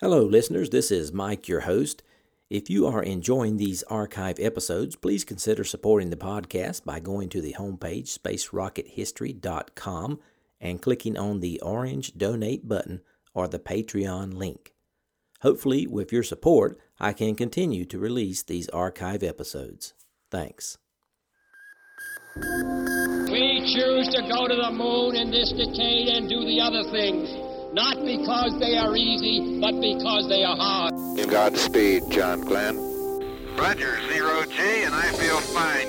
Hello, listeners. This is Mike, your host. If you are enjoying these archive episodes, please consider supporting the podcast by going to the homepage, spacerockethistory.com, and clicking on the orange donate button or the Patreon link. Hopefully, with your support, I can continue to release these archive episodes. Thanks. We choose to go to the moon in this decade and do the other things, not because they are easy, but because they are hard. Godspeed, John Glenn. Roger, zero G, and I feel fine.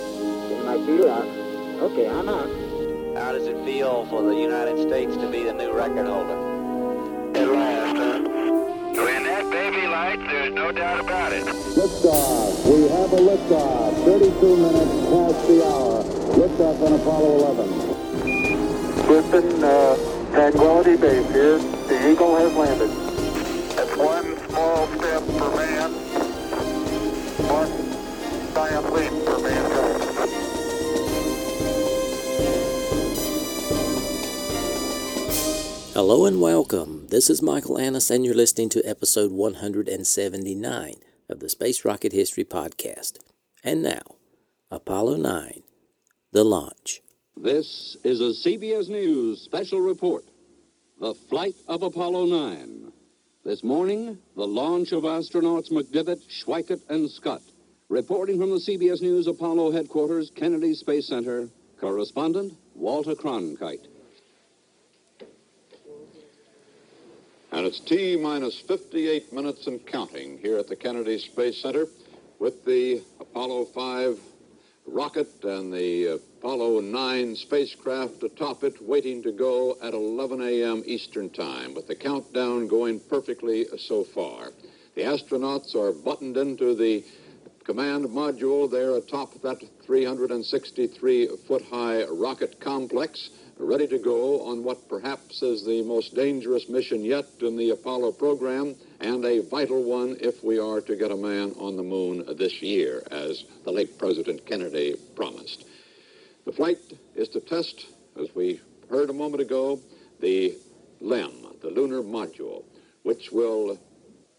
I feel uh, okay, I'm on. How does it feel for the United States to be the new record holder? At last, huh? When that baby lights, there's no doubt about it. Liftoff. We have a liftoff. 32 minutes past the hour. Liftoff on Apollo 11. Houston, uh, Tranquility Base here. The Eagle has landed. That's one small step for man, one giant leap for mankind. Hello and welcome. This is Michael Annis, and you're listening to episode 179 of the Space Rocket History Podcast. And now, Apollo 9, the launch. This is a CBS News special report. The flight of Apollo 9. This morning, the launch of astronauts McDivitt, Schweickart, and Scott. Reporting from the CBS News Apollo headquarters, Kennedy Space Center, correspondent Walter Cronkite. And it's T minus 58 minutes and counting here at the Kennedy Space Center with the Apollo 5 rocket and the uh, Apollo 9 spacecraft atop it waiting to go at 11 a.m. Eastern Time, with the countdown going perfectly so far. The astronauts are buttoned into the command module there atop that 363 foot high rocket complex ready to go on what perhaps is the most dangerous mission yet in the Apollo program and a vital one if we are to get a man on the moon this year, as the late President Kennedy promised. The flight is to test, as we heard a moment ago, the LEM, the lunar module, which will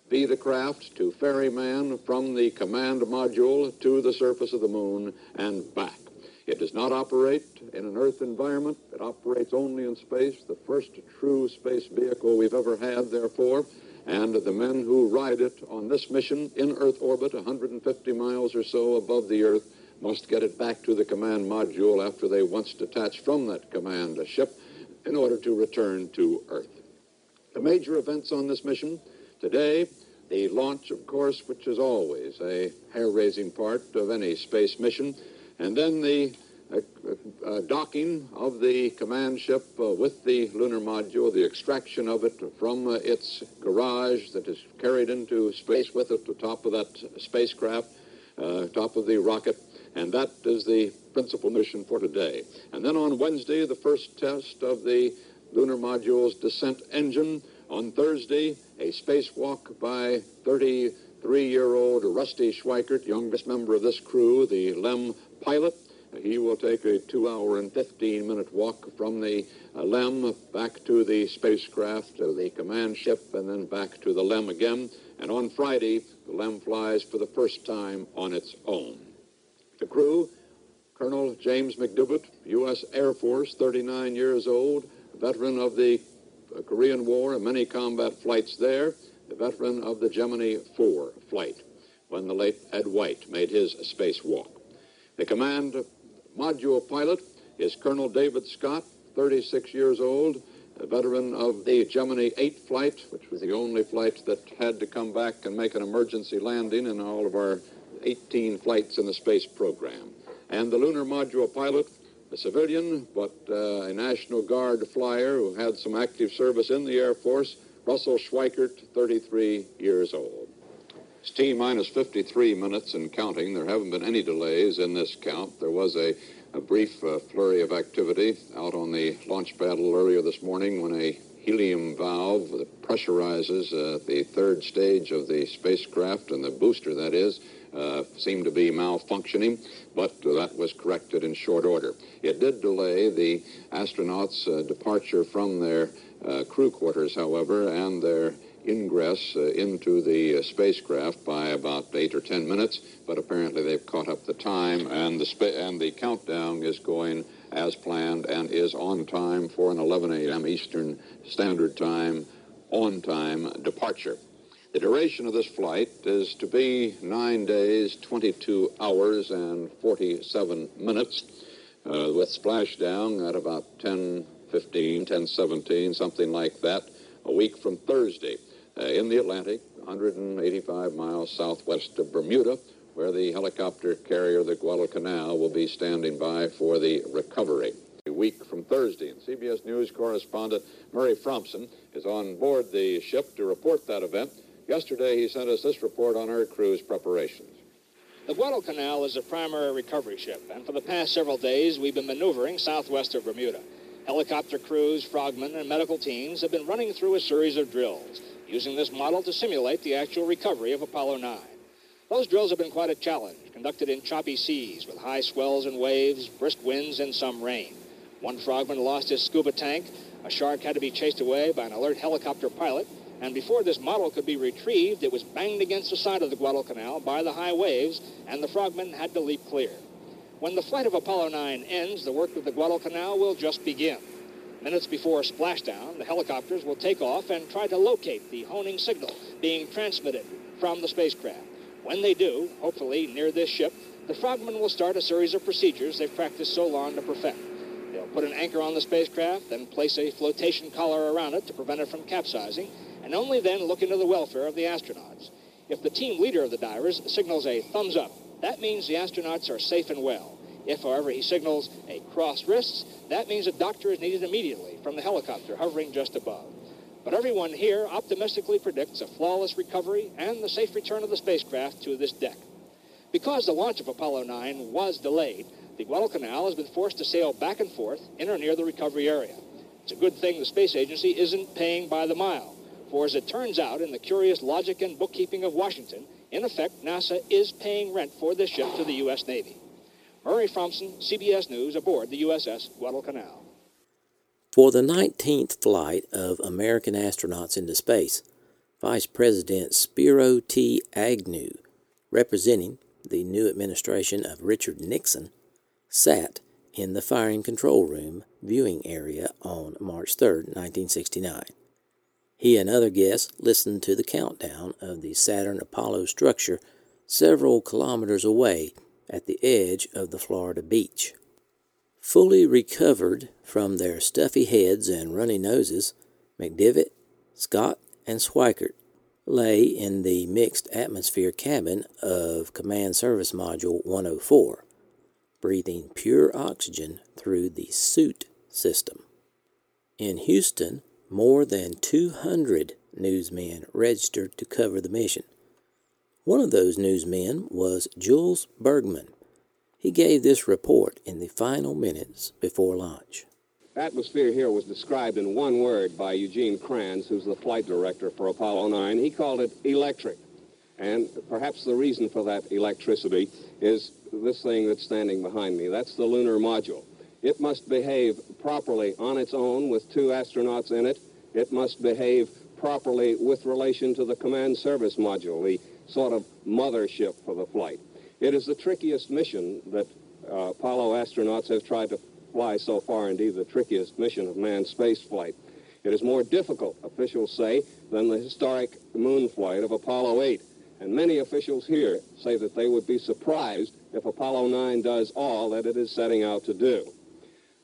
be the craft to ferry man from the command module to the surface of the moon and back. It does not operate in an Earth environment. It operates only in space, the first true space vehicle we've ever had, therefore. And the men who ride it on this mission in Earth orbit, 150 miles or so above the Earth, must get it back to the command module after they once detach from that command ship in order to return to Earth. The major events on this mission today, the launch, of course, which is always a hair-raising part of any space mission, and then the uh, uh, docking of the command ship uh, with the lunar module, the extraction of it from uh, its garage that is carried into space with it, the top of that spacecraft, uh, top of the rocket, and that is the principal mission for today. And then on Wednesday, the first test of the lunar module's descent engine. On Thursday, a spacewalk by 33-year-old Rusty Schweickart, youngest member of this crew, the LEM pilot. He will take a two hour and 15 minute walk from the uh, LEM back to the spacecraft, to the command ship, and then back to the LEM again. And on Friday, the LEM flies for the first time on its own. The crew, Colonel James McDivitt, U.S. Air Force, 39 years old, veteran of the uh, Korean War and many combat flights there, the veteran of the Gemini 4 flight when the late Ed White made his spacewalk. The command module pilot is Colonel David Scott, 36 years old, a veteran of the Gemini 8 flight, which was the only flight that had to come back and make an emergency landing in all of our 18 flights in the space program. And the lunar module pilot, a civilian, but uh, a National Guard flyer who had some active service in the Air Force, Russell Schweickart, 33 years old. It's T minus 53 minutes and counting. There haven't been any delays in this count. There was a, a brief uh, flurry of activity out on the launch pad earlier this morning when a helium valve that pressurizes uh, the third stage of the spacecraft and the booster, that is, uh, seemed to be malfunctioning, but that was corrected in short order. It did delay the astronauts' uh, departure from their uh, crew quarters, however, and their ingress uh, into the uh, spacecraft by about eight or ten minutes, but apparently they've caught up the time, and the spa- and the countdown is going as planned and is on time for an 11 a.m. Eastern Standard Time on-time departure. The duration of this flight is to be nine days, 22 hours, and 47 minutes, uh, with splashdown at about 10, 15, 10, 17, something like that, a week from Thursday uh, in the Atlantic, 185 miles southwest of Bermuda, where the helicopter carrier, the Guadalcanal, will be standing by for the recovery. A week from Thursday, and CBS News correspondent Murray Fromson is on board the ship to report that event. Yesterday, he sent us this report on our crew's preparations. The Guadalcanal is a primary recovery ship, and for the past several days, we've been maneuvering southwest of Bermuda. Helicopter crews, frogmen, and medical teams have been running through a series of drills, using this model to simulate the actual recovery of Apollo 9. Those drills have been quite a challenge, conducted in choppy seas with high swells and waves, brisk winds, and some rain. One frogman lost his scuba tank, a shark had to be chased away by an alert helicopter pilot, and before this model could be retrieved, it was banged against the side of the Guadalcanal by the high waves, and the frogmen had to leap clear. When the flight of Apollo 9 ends, the work of the Guadalcanal will just begin. Minutes before splashdown, the helicopters will take off and try to locate the honing signal being transmitted from the spacecraft. When they do, hopefully near this ship, the frogmen will start a series of procedures they've practiced so long to perfect. They'll put an anchor on the spacecraft, then place a flotation collar around it to prevent it from capsizing, and only then look into the welfare of the astronauts. If the team leader of the divers signals a thumbs up, that means the astronauts are safe and well. If, however, he signals a crossed wrists, that means a doctor is needed immediately from the helicopter hovering just above. But everyone here optimistically predicts a flawless recovery and the safe return of the spacecraft to this deck. Because the launch of Apollo 9 was delayed, the Guadalcanal has been forced to sail back and forth in or near the recovery area. It's a good thing the space agency isn't paying by the mile, for as it turns out, in the curious logic and bookkeeping of Washington, in effect, NASA is paying rent for this ship to the U.S. Navy. Murray Fromson, CBS News, aboard the USS Guadalcanal. For the 19th flight of American astronauts into space, Vice President Spiro T. Agnew, representing the new administration of Richard Nixon, sat in the firing control room viewing area on March 3, 1969. He and other guests listened to the countdown of the Saturn Apollo structure several kilometers away at the edge of the Florida beach. Fully recovered from their stuffy heads and runny noses, McDivitt, Scott, and Schweickart lay in the mixed atmosphere cabin of Command Service Module 104, breathing pure oxygen through the suit system. In Houston, more than 200 newsmen registered to cover the mission. One of those newsmen was Jules Bergman. He gave this report in the final minutes before launch. Atmosphere here was described in one word by Eugene Kranz, who's the flight director for Apollo 9. He called it electric. And perhaps the reason for that electricity is this thing that's standing behind me. That's the lunar module. It must behave properly on its own with two astronauts in it. It must behave properly with relation to the command service module, the sort of mothership for the flight. It is the trickiest mission that uh, Apollo astronauts have tried to fly so far, indeed the trickiest mission of manned space flight. It is more difficult, officials say, than the historic moon flight of Apollo 8. And many officials here say that they would be surprised if Apollo 9 does all that it is setting out to do.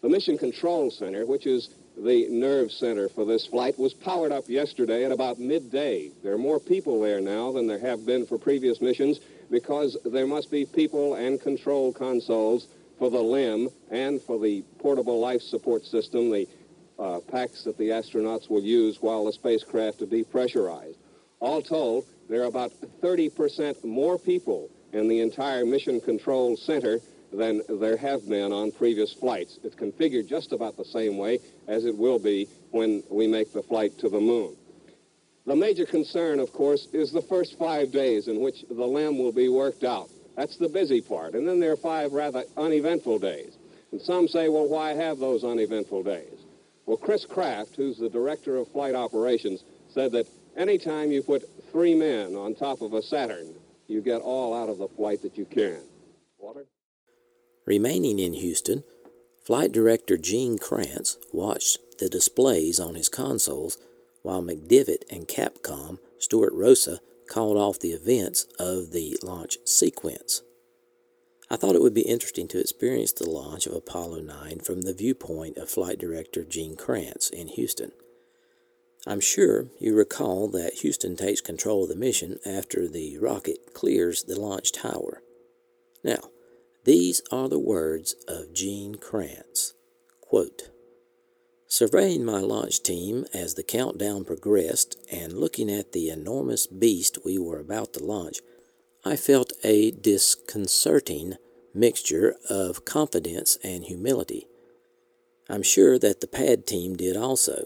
The Mission Control Center, which is the nerve center for this flight, was powered up yesterday at about midday. There are more people there now than there have been for previous missions because there must be people and control consoles for the LEM and for the portable life support system, the uh, packs that the astronauts will use while the spacecraft are depressurized. All told, there are about 30% more people in the entire Mission Control Center than there have been on previous flights. It's configured just about the same way as it will be when we make the flight to the moon. The major concern, of course, is the first five days in which the LEM will be worked out. That's the busy part. And then there are five rather uneventful days. And some say, well, why have those uneventful days? Well, Chris Kraft, who's the director of flight operations, said that Anytime you put three men on top of a Saturn, you get all out of the flight that you can. Walter? Remaining in Houston, flight director Gene Kranz watched the displays on his consoles while McDivitt and Capcom Stuart Roosa called off the events of the launch sequence. I thought it would be interesting to experience the launch of Apollo 9 from the viewpoint of flight director Gene Kranz in Houston. I'm sure you recall that Houston takes control of the mission after the rocket clears the launch tower. Now, these are the words of Gene Kranz. Quote, Surveying my launch team as the countdown progressed and looking at the enormous beast we were about to launch, I felt a disconcerting mixture of confidence and humility. I'm sure that the pad team did also.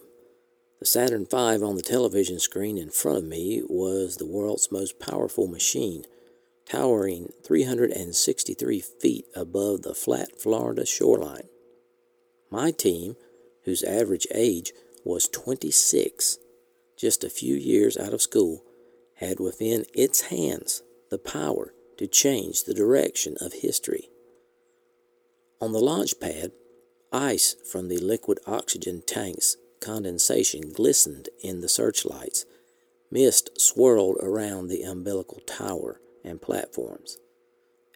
The Saturn V on the television screen in front of me was the world's most powerful machine, towering 363 feet above the flat Florida shoreline. My team, whose average age was 26, just a few years out of school, had within its hands the power to change the direction of history. On the launch pad, ice from the liquid oxygen tanks condensation glistened in the searchlights. Mist swirled around the umbilical tower and platforms.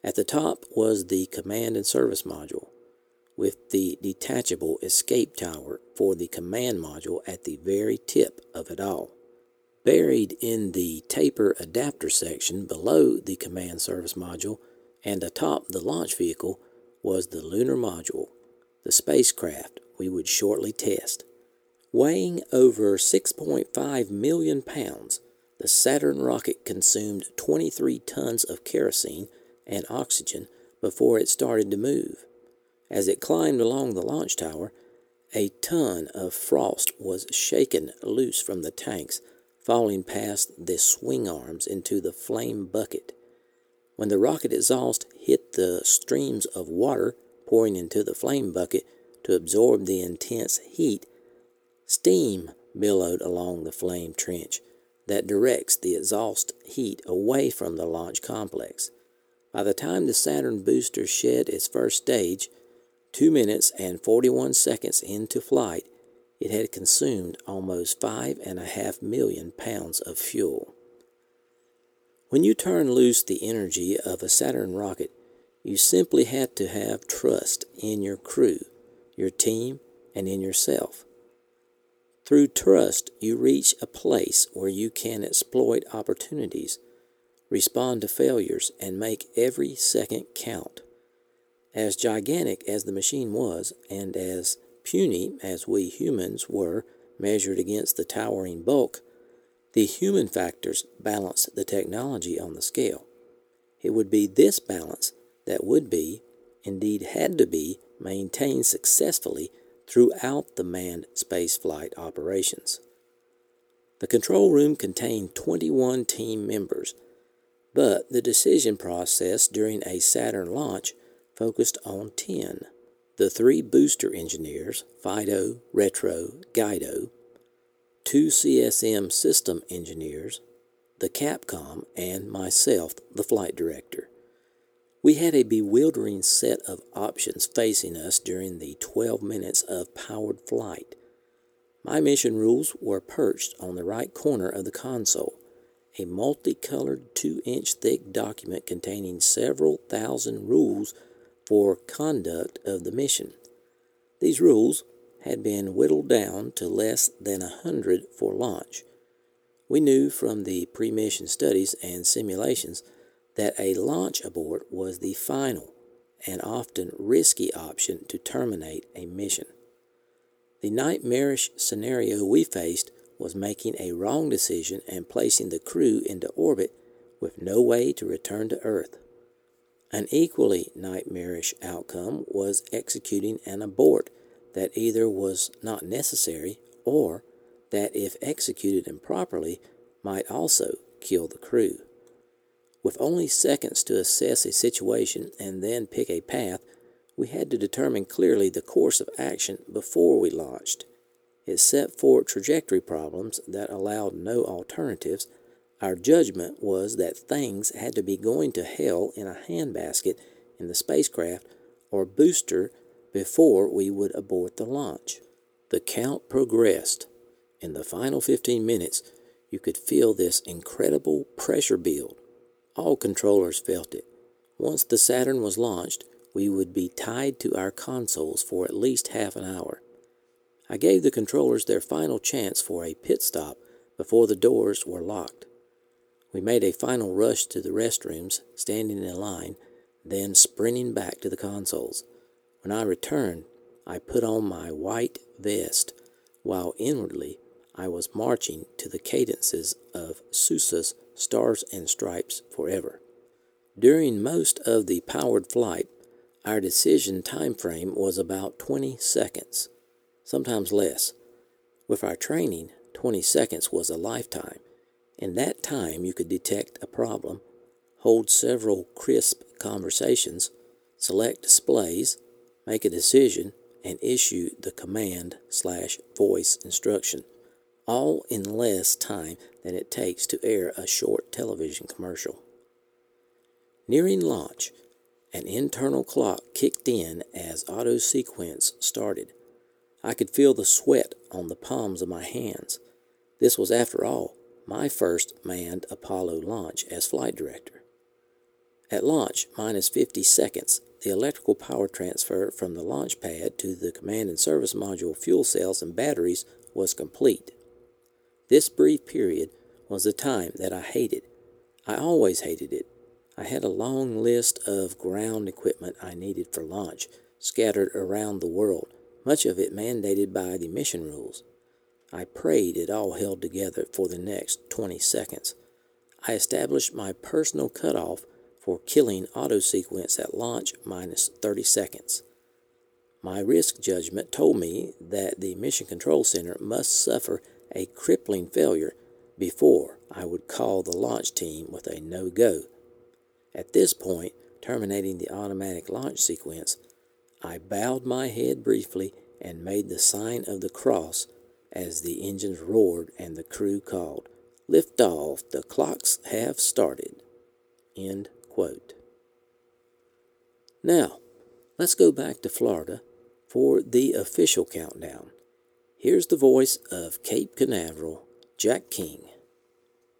At the top was the command and service module, with the detachable escape tower for the command module at the very tip of it all. Buried in the taper adapter section below the command service module and atop the launch vehicle was the lunar module, the spacecraft we would shortly test. Weighing over 6.5 million pounds, the Saturn rocket consumed 23 tons of kerosene and oxygen before it started to move. As it climbed along the launch tower, a ton of frost was shaken loose from the tanks, falling past the swing arms into the flame bucket. When the rocket exhaust hit the streams of water pouring into the flame bucket to absorb the intense heat, Steam billowed along the flame trench that directs the exhaust heat away from the launch complex. By the time the Saturn booster shed its first stage, 2 minutes and 41 seconds into flight, it had consumed almost five and a half million pounds of fuel. When you turn loose the energy of a Saturn rocket, you simply had to have trust in your crew, your team, and in yourself. Through trust, you reach a place where you can exploit opportunities, respond to failures, and make every second count. As gigantic as the machine was, and as puny as we humans were measured against the towering bulk, the human factors balanced the technology on the scale. It would be this balance that would be, indeed had to be, maintained successfully throughout the manned spaceflight operations. The control room contained 21 team members, but the decision process during a Saturn launch focused on 10. The three booster engineers, Fido, Retro, Guido, two CSM system engineers, the Capcom, and myself, the flight director. We had a bewildering set of options facing us during the 12 minutes of powered flight. My mission rules were perched on the right corner of the console, a multicolored 2 inch thick document containing several thousand rules for conduct of the mission. These rules had been whittled down to less than a hundred for launch. We knew from the pre mission studies and simulations that a launch abort was the final and often risky option to terminate a mission. The nightmarish scenario we faced was making a wrong decision and placing the crew into orbit with no way to return to Earth. An equally nightmarish outcome was executing an abort that either was not necessary or that, if executed improperly, might also kill the crew. With only seconds to assess a situation and then pick a path, we had to determine clearly the course of action before we launched. Set for trajectory problems that allowed no alternatives. Our judgment was that things had to be going to hell in a handbasket in the spacecraft or booster before we would abort the launch. The count progressed. In the final 15 minutes, you could feel this incredible pressure build. All controllers felt it. Once the Saturn was launched, we would be tied to our consoles for at least half an hour. I gave the controllers their final chance for a pit stop before the doors were locked. We made a final rush to the restrooms, standing in line, then sprinting back to the consoles. When I returned, I put on my white vest, while inwardly I was marching to the cadences of Sousa's Stars and Stripes Forever. During most of the powered flight, our decision time frame was about 20 seconds, sometimes less. With our training, 20 seconds was a lifetime. In that time, you could detect a problem, hold several crisp conversations, select displays, make a decision, and issue the command slash voice instruction, all in less time than it takes to air a short television commercial. Nearing launch, an internal clock kicked in as auto sequence started. I could feel the sweat on the palms of my hands. This was, after all, my first manned Apollo launch as flight director. At launch, minus 50 seconds, the electrical power transfer from the launch pad to the command and service module fuel cells and batteries was complete. This brief period was the time that I hated. I always hated it. I had a long list of ground equipment I needed for launch, scattered around the world, much of it mandated by the mission rules. I prayed it all held together for the next 20 seconds. I established my personal cutoff for killing auto sequence at launch minus 30 seconds. My risk judgment told me that the Mission Control Center must suffer a crippling failure before I would call the launch team with a no go. At this point, terminating the automatic launch sequence, I bowed my head briefly and made the sign of the cross as the engines roared and the crew called, Lift off, the clocks have started. End Quote. Now, let's go back to Florida for the official countdown. Here's the voice of Cape Canaveral, Jack King.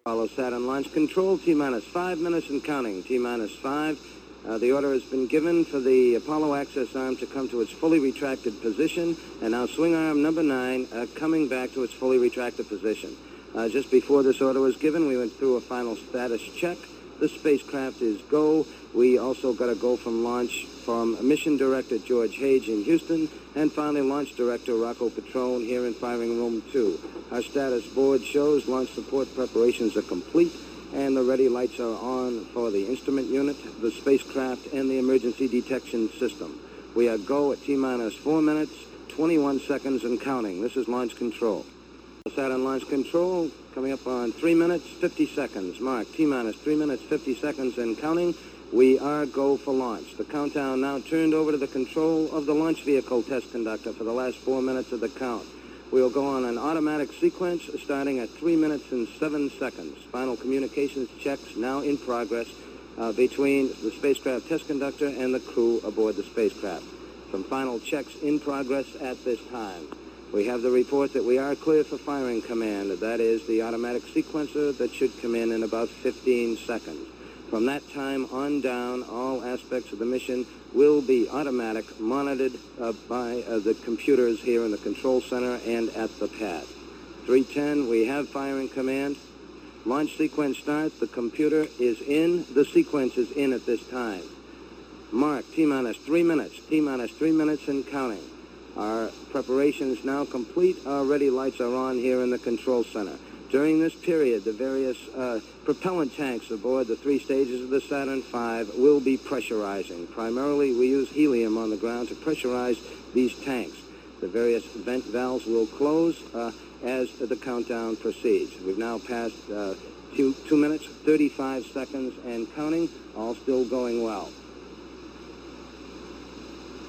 Apollo Saturn launch control, T minus five minutes and counting. T minus five. Uh, the order has been given for the Apollo access arm to come to its fully retracted position, and now swing arm number nine uh, coming back to its fully retracted position. Uh, just before this order was given, we went through a final status check the spacecraft is go. We also got a go from launch from Mission Director George Hage in Houston, and finally Launch Director Rocco Petrone here in Firing Room 2. Our status board shows launch support preparations are complete, and the ready lights are on for the instrument unit, the spacecraft, and the emergency detection system. We are go at T-minus 4 minutes, 21 seconds, and counting. This is launch control. Saturn launch control coming up on 3 minutes, 50 seconds. Mark, T-minus 3 minutes, 50 seconds and counting. We are go for launch. The countdown now turned over to the control of the launch vehicle test conductor for the last 4 minutes of the count. We will go on an automatic sequence starting at 3 minutes and 7 seconds. Final communications checks now in progress uh, between the spacecraft test conductor and the crew aboard the spacecraft. Some final checks in progress at this time. We have the report that we are clear for firing command. That is the automatic sequencer that should come in in about 15 seconds. From that time on down, all aspects of the mission will be automatic, monitored uh, by uh, the computers here in the control center and at the pad. 310, we have firing command. Launch sequence start. The computer is in. The sequence is in at this time. Mark, T-minus three minutes. T-minus three minutes and counting. Our preparation is now complete. Our ready lights are on here in the control center. During this period, the various uh, propellant tanks aboard the three stages of the Saturn V will be pressurizing. Primarily, we use helium on the ground to pressurize these tanks. The various vent valves will close uh, as the countdown proceeds. We've now passed uh, two, two minutes, 35 seconds, and counting, all still going well.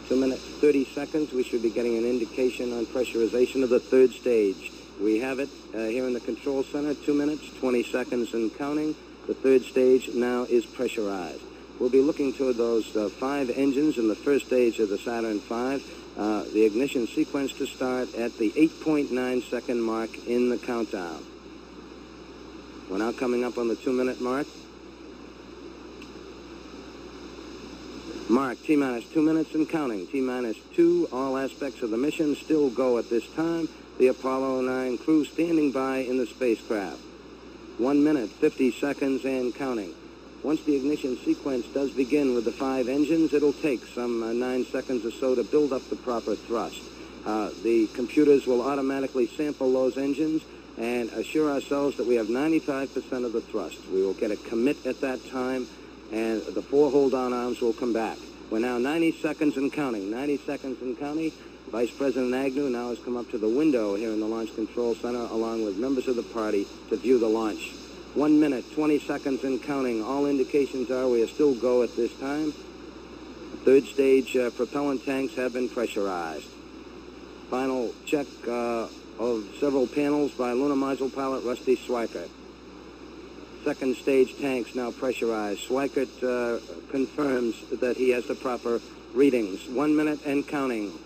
Two minutes, 30 seconds. We should be getting an indication on pressurization of the third stage. We have it uh, here in the control center. Two minutes, 20 seconds and counting. The third stage now is pressurized. We'll be looking toward those uh, five engines in the first stage of the Saturn V. Uh, the ignition sequence to start at the 8.9 second mark in the countdown. We're now coming up on the two minute mark. Mark, T minus two minutes and counting. T minus two. All aspects of the mission still go at this time. The Apollo 9 crew standing by in the spacecraft. One minute, 50 seconds and counting. Once the ignition sequence does begin with the five engines, it'll take some uh, nine seconds or so to build up the proper thrust. Uh, the computers will automatically sample those engines and assure ourselves that we have 95% of the thrust. We will get a commit at that time, and the four hold-on arms will come back. We're now 90 seconds and counting. 90 seconds and counting. Vice President Agnew now has come up to the window here in the Launch Control Center along with members of the party to view the launch. One minute, 20 seconds and counting. All indications are we are still go at this time. Third stage uh, propellant tanks have been pressurized. Final check uh, of several panels by lunar module pilot Rusty Schweickart. Second stage tanks now pressurized. Schweickart uh, confirms that he has the proper readings. One minute and counting.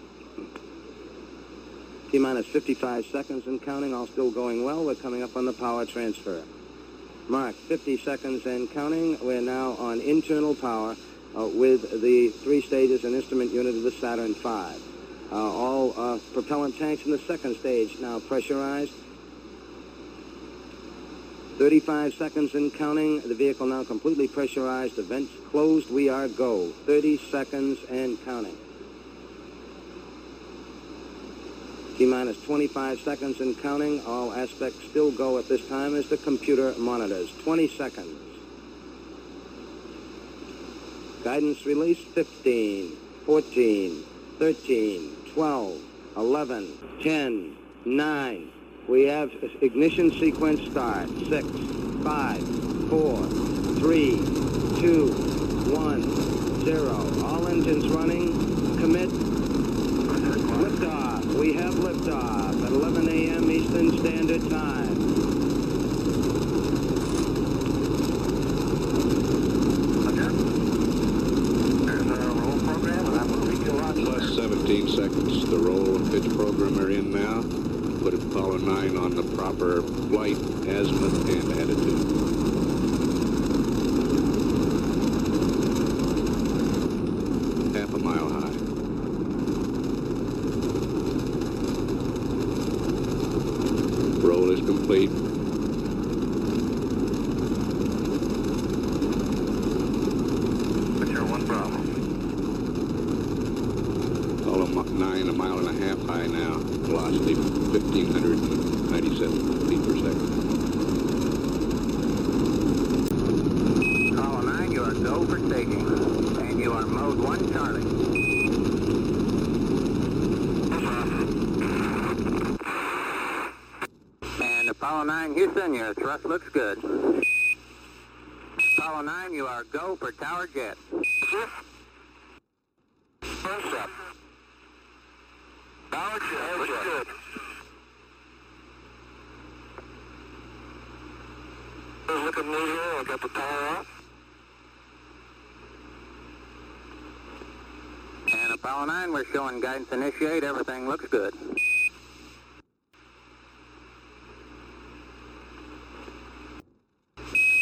T-minus 55 seconds and counting, all still going well. We're coming up on the power transfer. Mark, 50 seconds and counting. We're now on internal power uh, with the three stages and instrument unit of the Saturn V. Uh, all uh, propellant tanks in the second stage now pressurized. 35 seconds and counting. The vehicle now completely pressurized. The vents closed. We are go. 30 seconds and counting. T-minus 25 seconds and counting. All aspects still go at this time as the computer monitors. 20 seconds. Guidance release 15, 14, 13, 12, 11, 10, 9. We have ignition sequence start. 6, 5, 4, 3, 2, 1, 0. All engines running. Commit. Liftoff. We have liftoff at 11 a.m. Eastern Standard Time. Plus 17 seconds. The roll and pitch program are in now. Apollo 9 on the proper flight, azimuth, and attitude. Half a mile high. Roll is complete. Picture one Bravo. Apollo mi- 9 a mile and a half high now. Velocity 1,597 feet per second. Apollo 9, you are go for staging. And you are mode 1 Charlie. And Apollo 9 Houston, your thrust looks good. Apollo 9, you are go for tower jet. First up. Tower jet, looks good. Look at me here, I got the power off. And Apollo 9, we're showing guidance initiate. Everything looks good.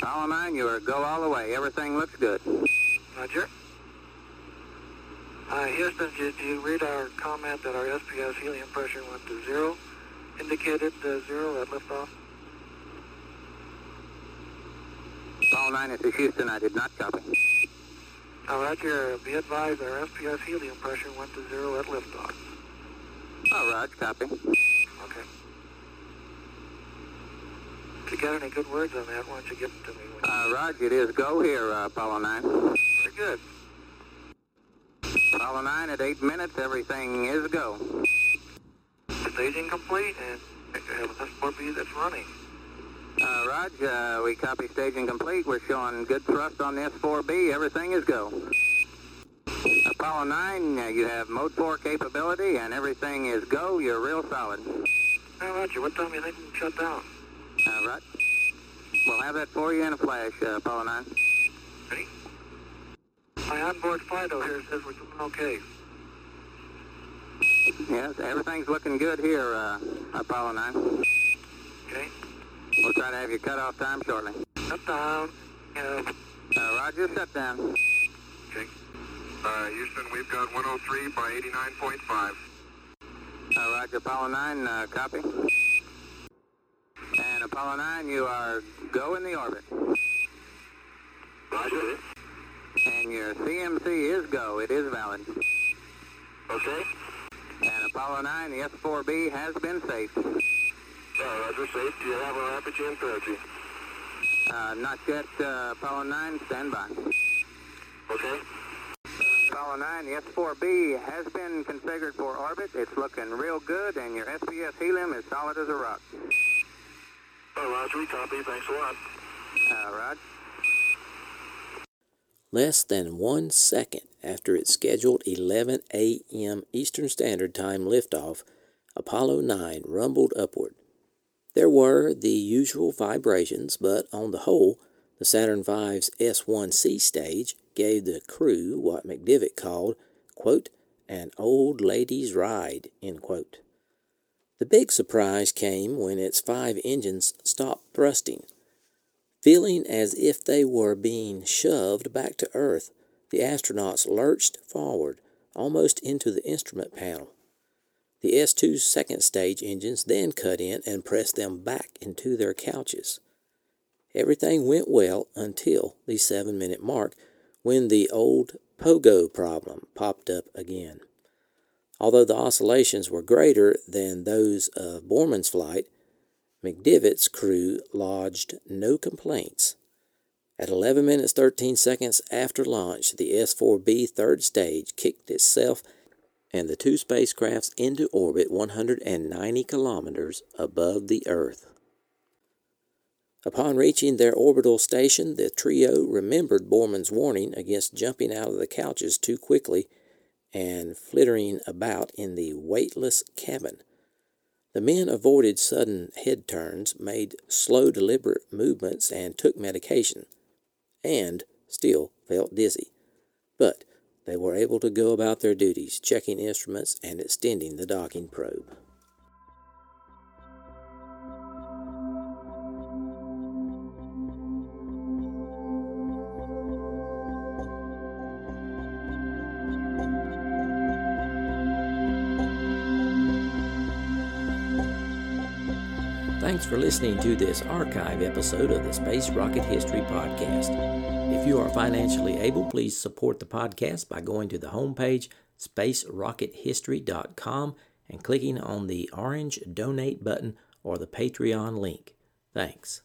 Apollo 9, you are go all the way. Everything looks good. Roger. Uh, Houston, did you read our comment that our SPS helium pressure went to zero? Indicated uh, zero at liftoff? Apollo 9, this is Houston. I did not copy. Uh, Roger, be advised our SPS helium pressure went to zero at liftoff. Oh, Raj, copy. Okay. If you got any good words on that, why don't you give them to me? Uh, Raj, it is go here, uh, Apollo 9. Very good. Apollo 9 at 8 minutes. Everything is go. Staging complete, and have an S4B that's running. Uh, Raj, uh, we copy staging complete. We're showing good thrust on the S4B. Everything is go. Apollo 9, uh, you have mode 4 capability and everything is go. You're real solid. Hey, Roger, what time do you think we shut down? Uh, right. We'll have that for you in a flash, uh, Apollo 9. Ready? My onboard FIDO here says we're doing okay. Yes, everything's looking good here, uh, Apollo 9. Okay. We'll try to have your cutoff time shortly. Shut down. Yeah. Uh, Roger, shut down. Okay. Uh, Houston, we've got 103 by 89.5. Uh, Roger, Apollo 9, uh, copy. And Apollo 9, you are go in the orbit. Roger. And your CMC is go. It is valid. Okay. And Apollo 9, the S4B has been safe. Uh, Roger, safe. Do you have our apogee and perigee? Uh, not yet, uh, Apollo 9, stand by. Okay. Apollo 9, the S4B has been configured for orbit. It's looking real good, and your SPS helium is solid as a rock. Oh, Roger, we copy. Thanks a lot. Uh, Rod? Less than one second after its scheduled 11 a.m. Eastern Standard Time liftoff, Apollo 9 rumbled upward. There were the usual vibrations, but on the whole, the Saturn V's S1C stage gave the crew what McDivitt called, quote, an old lady's ride. The big surprise came when its five engines stopped thrusting. Feeling as if they were being shoved back to Earth, the astronauts lurched forward, almost into the instrument panel. The S2's second stage engines then cut in and pressed them back into their couches. Everything went well until the seven minute mark when the old pogo problem popped up again. Although the oscillations were greater than those of Borman's flight, McDivitt's crew lodged no complaints. At 11 minutes 13 seconds after launch, the S 4B third stage kicked itself and the two spacecrafts into orbit 190 kilometers above the Earth. Upon reaching their orbital station, the trio remembered Borman's warning against jumping out of the couches too quickly and flittering about in the weightless cabin. The men avoided sudden head turns, made slow, deliberate movements, and took medication, and still felt dizzy. But they were able to go about their duties, checking instruments and extending the docking probe. Thanks for listening to this archive episode of the Space Rocket History Podcast. If you are financially able, please support the podcast by going to the homepage, spacerockethistory.com, and clicking on the orange donate button or the Patreon link. Thanks.